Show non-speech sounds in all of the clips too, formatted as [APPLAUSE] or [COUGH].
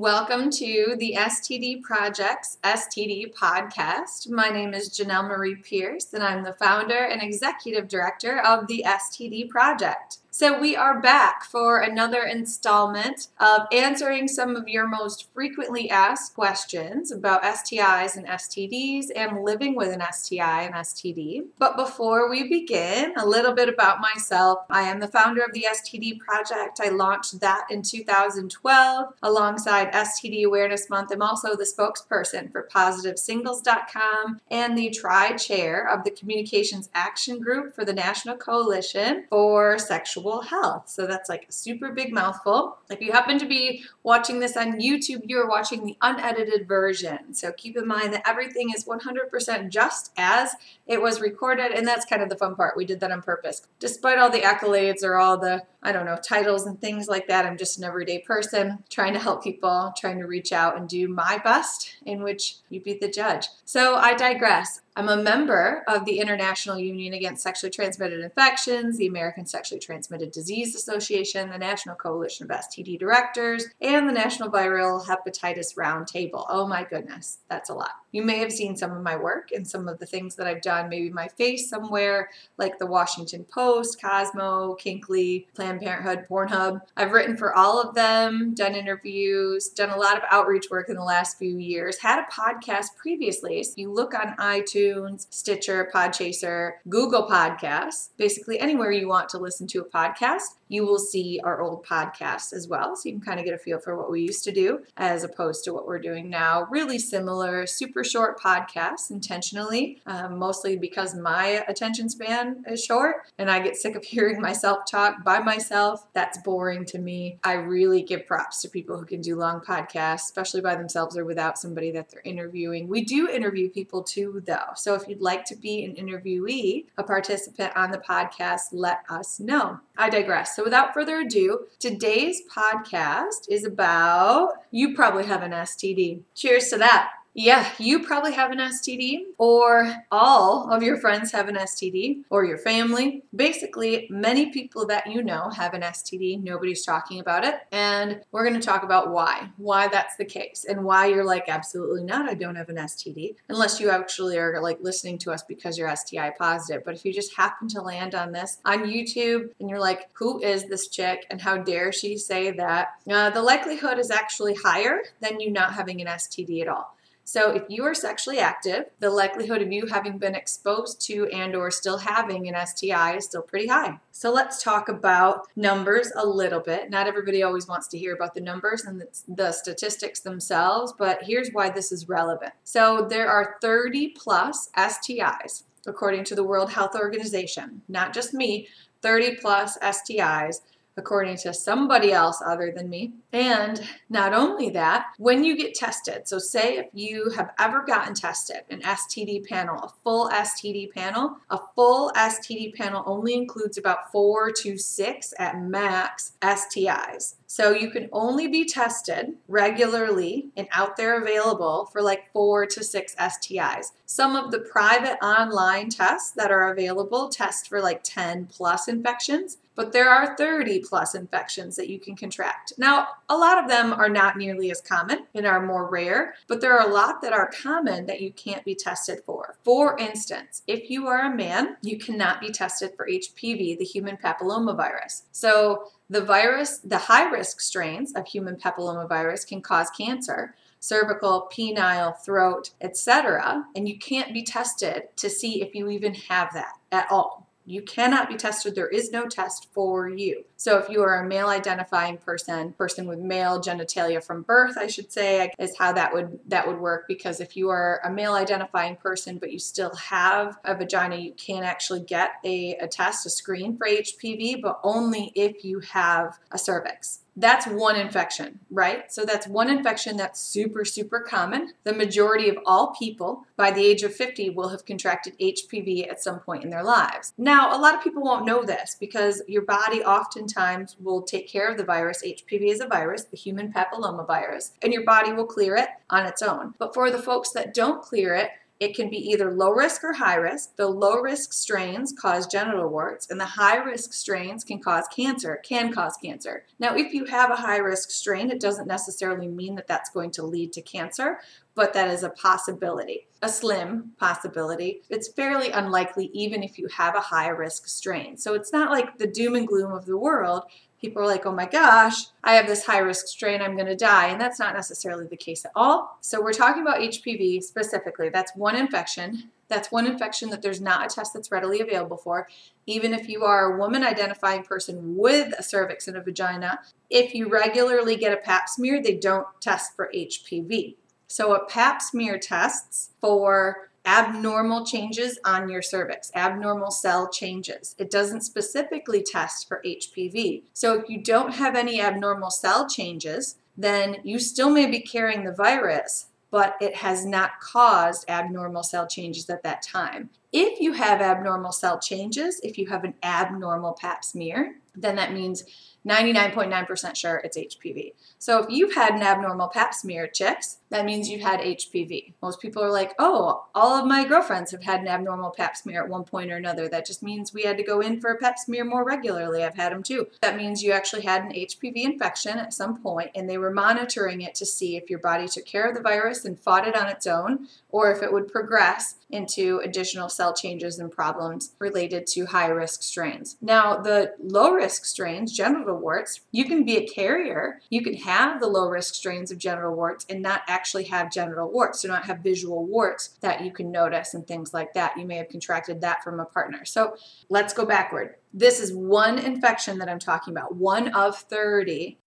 Welcome to the STD Project's STD podcast. My name is Jenelle Marie Pierce, and I'm the founder and executive director of the STD Project. So, we are back for another installment of answering some of your most frequently asked questions about STIs and STDs and living with an STI and STD. But before we begin, a little bit about myself. I am the founder of the STD Project. I launched that in 2012 alongside STD Awareness Month. I'm also the spokesperson for PositiveSingles.com and the tri chair of the Communications Action Group for the National Coalition for Sexual sexual health. So that's like a super big mouthful. If you happen to be watching this on YouTube, you are watching the unedited version. So keep in mind that everything is 100% just as it was recorded. And that's kind of the fun part. We did that on purpose. Despite all the accolades or all the, I don't know, titles and things like that, I'm just an everyday person trying to help people, trying to reach out and do my best, in which you be the judge. So I digress. I'm a member of the International Union Against Sexually Transmitted Infections, the American Sexually Transmitted Disease Association, the National Coalition of STD Directors, and the National Viral Hepatitis Roundtable. Oh my goodness, that's a lot. You may have seen some of my work and some of the things that I've done, maybe my face somewhere, like the Washington Post, Cosmo, Kinkly, Planned Parenthood, Pornhub. I've written for all of them, done interviews, done a lot of outreach work in the last few years, had a podcast previously. So you look on iTunes, Stitcher, Podchaser, Google Podcasts, basically anywhere you want to listen to a podcast, you will see our old podcasts as well. So you can kind of get a feel for what we used to do as opposed to what we're doing now. Really similar, super short podcasts intentionally, um, mostly because my attention span is short and I get sick of [LAUGHS] hearing myself talk by myself. That's boring to me. I really give props to people who can do long podcasts, especially by themselves or without somebody that they're interviewing. We do interview people too, though. So if you'd like to be an interviewee, a participant on the podcast, let us know. I digress. So without further ado, today's podcast is about you probably have an STD. Cheers to that. Yeah, you probably have an STD, or all of your friends have an STD, or your family. Basically, many people that you know have an STD. Nobody's talking about it. And we're going to talk about why, why that's the case, and why you're like, absolutely not, I don't have an STD, unless you actually are like listening to us because you're STI positive. But if you just happen to land on this on YouTube and you're like, who is this chick and how dare she say that, uh, the likelihood is actually higher than you not having an STD at all. So if you are sexually active, the likelihood of you having been exposed to and or still having an STI is still pretty high. So let's talk about numbers a little bit. Not everybody always wants to hear about the numbers and the statistics themselves, but here's why this is relevant. So there are 30 plus STIs according to the World Health Organization, not just me, 30 plus STIs according to somebody else other than me. And not only that, when you get tested, so say if you have ever gotten tested, an STD panel, a full STD panel, a full STD panel only includes about four to six at max STIs. So you can only be tested regularly and out there available for like four to six STIs. Some of the private online tests that are available test for like 10 plus infections, but there are 30 plus infections that you can contract. Now, a lot of them are not nearly as common and are more rare, but there are a lot that are common that you can't be tested for. For instance, if you are a man, you cannot be tested for HPV, the human papillomavirus. So the virus, the high risk strains of human papillomavirus can cause cancer, cervical, penile, throat, etc., and you can't be tested to see if you even have that at all. You cannot be tested. There is no test for you. So if you are a male identifying person, person with male genitalia from birth, I should say, is how that would that would work because if you are a male identifying person but you still have a vagina, you can actually get a, a test, a screen for HPV, but only if you have a cervix that's one infection, right? So that's one infection that's super, super common. The majority of all people by the age of 50 will have contracted HPV at some point in their lives. Now, a lot of people won't know this because your body oftentimes will take care of the virus. HPV is a virus, the human papilloma virus, and your body will clear it on its own. But for the folks that don't clear it, it can be either low risk or high risk. The low risk strains cause genital warts, and the high risk strains can cause cancer, can cause cancer. Now, if you have a high risk strain, it doesn't necessarily mean that that's going to lead to cancer, but that is a possibility, a slim possibility. It's fairly unlikely, even if you have a high risk strain. So it's not like the doom and gloom of the world people are like, oh my gosh, I have this high risk strain, I'm going to die. And that's not necessarily the case at all. So we're talking about HPV specifically. That's one infection. That's one infection that there's not a test that's readily available for. Even if you are a woman identifying person with a cervix and a vagina, if you regularly get a pap smear, they don't test for HPV. So a pap smear tests for abnormal changes on your cervix, abnormal cell changes. It doesn't specifically test for HPV. So if you don't have any abnormal cell changes, then you still may be carrying the virus, but it has not caused abnormal cell changes at that time. If you have abnormal cell changes, if you have an abnormal pap smear, then that means 99.9% sure it's HPV. So if you've had an abnormal pap smear, chicks, that means you've had HPV. Most people are like, oh, all of my girlfriends have had an abnormal pap smear at one point or another. That just means we had to go in for a pap smear more regularly. I've had them too. That means you actually had an HPV infection at some point and they were monitoring it to see if your body took care of the virus and fought it on its own or if it would progress into additional cell changes and problems related to high risk strains. Now, the low risk strains, genital warts, you can be a carrier. You can have the low risk strains of genital warts and not actually have genital warts, so not have visual warts that you can notice and things like that. You may have contracted that from a partner. So let's go backward. This is one infection that I'm talking about, one of 30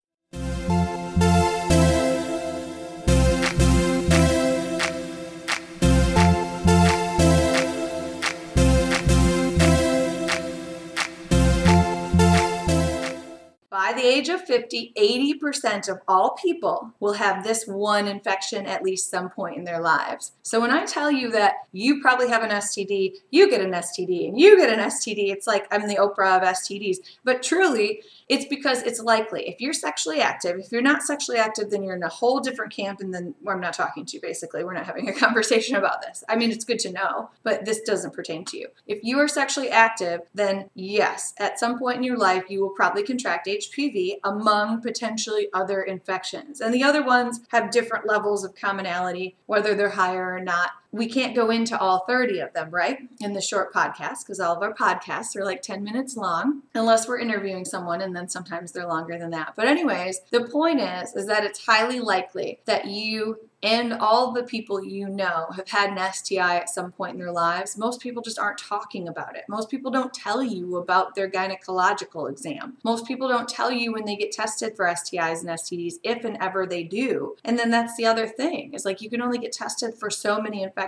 of 50, 80% of all people will have this one infection at least some point in their lives. So when I tell you that you probably have an STD, you get an STD, and you get an STD, it's like I'm the Oprah of STDs. But truly, it's because it's likely. If you're sexually active, if you're not sexually active, then you're in a whole different camp, and then well, I'm not talking to you, basically. We're not having a [LAUGHS] conversation about this. I mean, it's good to know, but this doesn't pertain to you. If you are sexually active, then yes, at some point in your life, you will probably contract HPV among potentially other infections. And the other ones have different levels of commonality, whether they're higher or not we can't go into all 30 of them, right? In the short podcast, because all of our podcasts are like 10 minutes long, unless we're interviewing someone, and then sometimes they're longer than that. But anyways, the point is, is that it's highly likely that you and all the people you know have had an STI at some point in their lives, most people just aren't talking about it. Most people don't tell you about their gynecological exam. Most people don't tell you when they get tested for STIs and STDs, if and ever they do. And then that's the other thing is like you can only get tested for so many infections,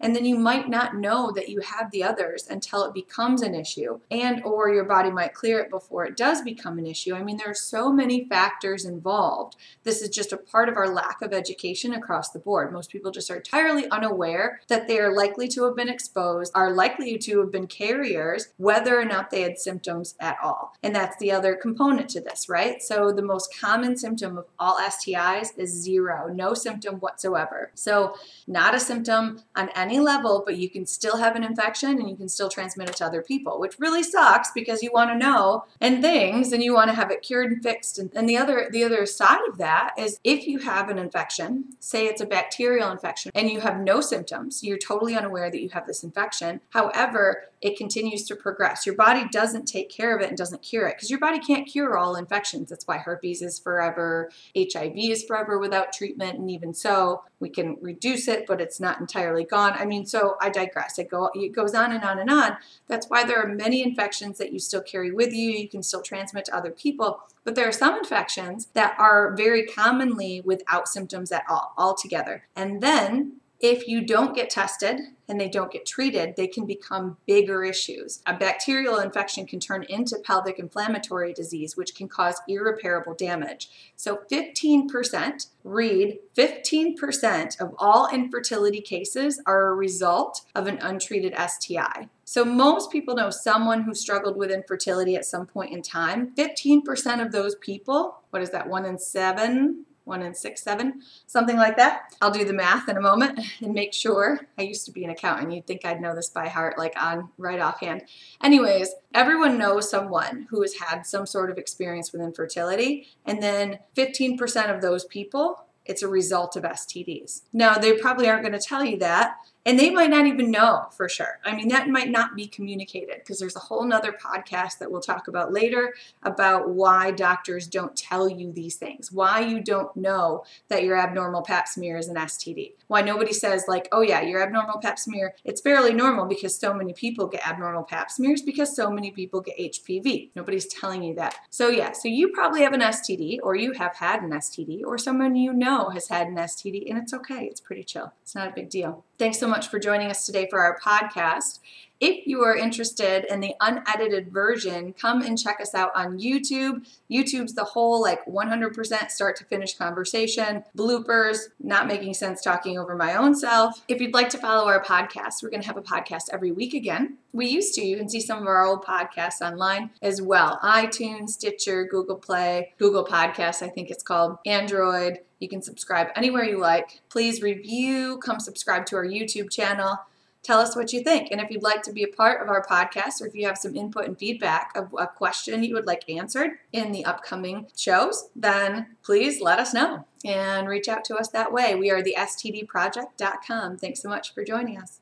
and then you might not know that you have the others until it becomes an issue, and or your body might clear it before it does become an issue. I mean, there are so many factors involved. This is just a part of our lack of education across the board. Most people just are entirely unaware that they are likely to have been exposed, are likely to have been carriers, whether or not they had symptoms at all. And that's the other component to this, right? So the most common symptom of all STIs is zero, no symptom whatsoever. So, not a symptom on any level, but you can still have an infection and you can still transmit it to other people, which really sucks because you want to know and things and you want to have it cured and fixed. And, and the other the other side of that is if you have an infection, say it's a bacterial infection and you have no symptoms, you're totally unaware that you have this infection. However, it continues to progress. Your body doesn't take care of it and doesn't cure it because your body can't cure all infections. That's why herpes is forever, HIV is forever without treatment, and even so, we can reduce it, but it's not entirely gone. I mean, so I digress. It, go, it goes on and on and on. That's why there are many infections that you still carry with you. You can still transmit to other people. But there are some infections that are very commonly without symptoms at all, altogether. And then if you don't get tested and they don't get treated, they can become bigger issues. A bacterial infection can turn into pelvic inflammatory disease, which can cause irreparable damage. So 15%, read 15% of all infertility cases are a result of an untreated STI. So most people know someone who struggled with infertility at some point in time. 15% of those people, what is that, one in seven? One in six, seven, something like that. I'll do the math in a moment [LAUGHS] and make sure. I used to be an accountant. You'd think I'd know this by heart, like on right offhand. Anyways, everyone knows someone who has had some sort of experience with infertility, and then 15% of those people it's a result of STDs. Now, they probably aren't going to tell you that, and they might not even know for sure. I mean, that might not be communicated because there's a whole nother podcast that we'll talk about later about why doctors don't tell you these things, why you don't know that your abnormal pap smear is an STD, why nobody says, like, oh yeah, your abnormal pap smear, it's fairly normal because so many people get abnormal pap smears because so many people get HPV. Nobody's telling you that. So, yeah, so you probably have an STD or you have had an STD or someone you know has had an STD, and it's okay. It's pretty chill. It's not a big deal. Thanks so much for joining us today for our podcast. If you are interested in the unedited version, come and check us out on YouTube. YouTube's the whole like 100% start to finish conversation, bloopers, not making sense talking over my own self. If you'd like to follow our podcast, we're going to have a podcast every week again. We used to. You can see some of our old podcasts online as well iTunes, Stitcher, Google Play, Google Podcasts, I think it's called, Android. You can subscribe anywhere you like. Please review, come subscribe to our YouTube channel. Tell us what you think. And if you'd like to be a part of our podcast or if you have some input and feedback of a question you would like answered in the upcoming shows, then please let us know and reach out to us that way. We are the stdproject.com. Thanks so much for joining us.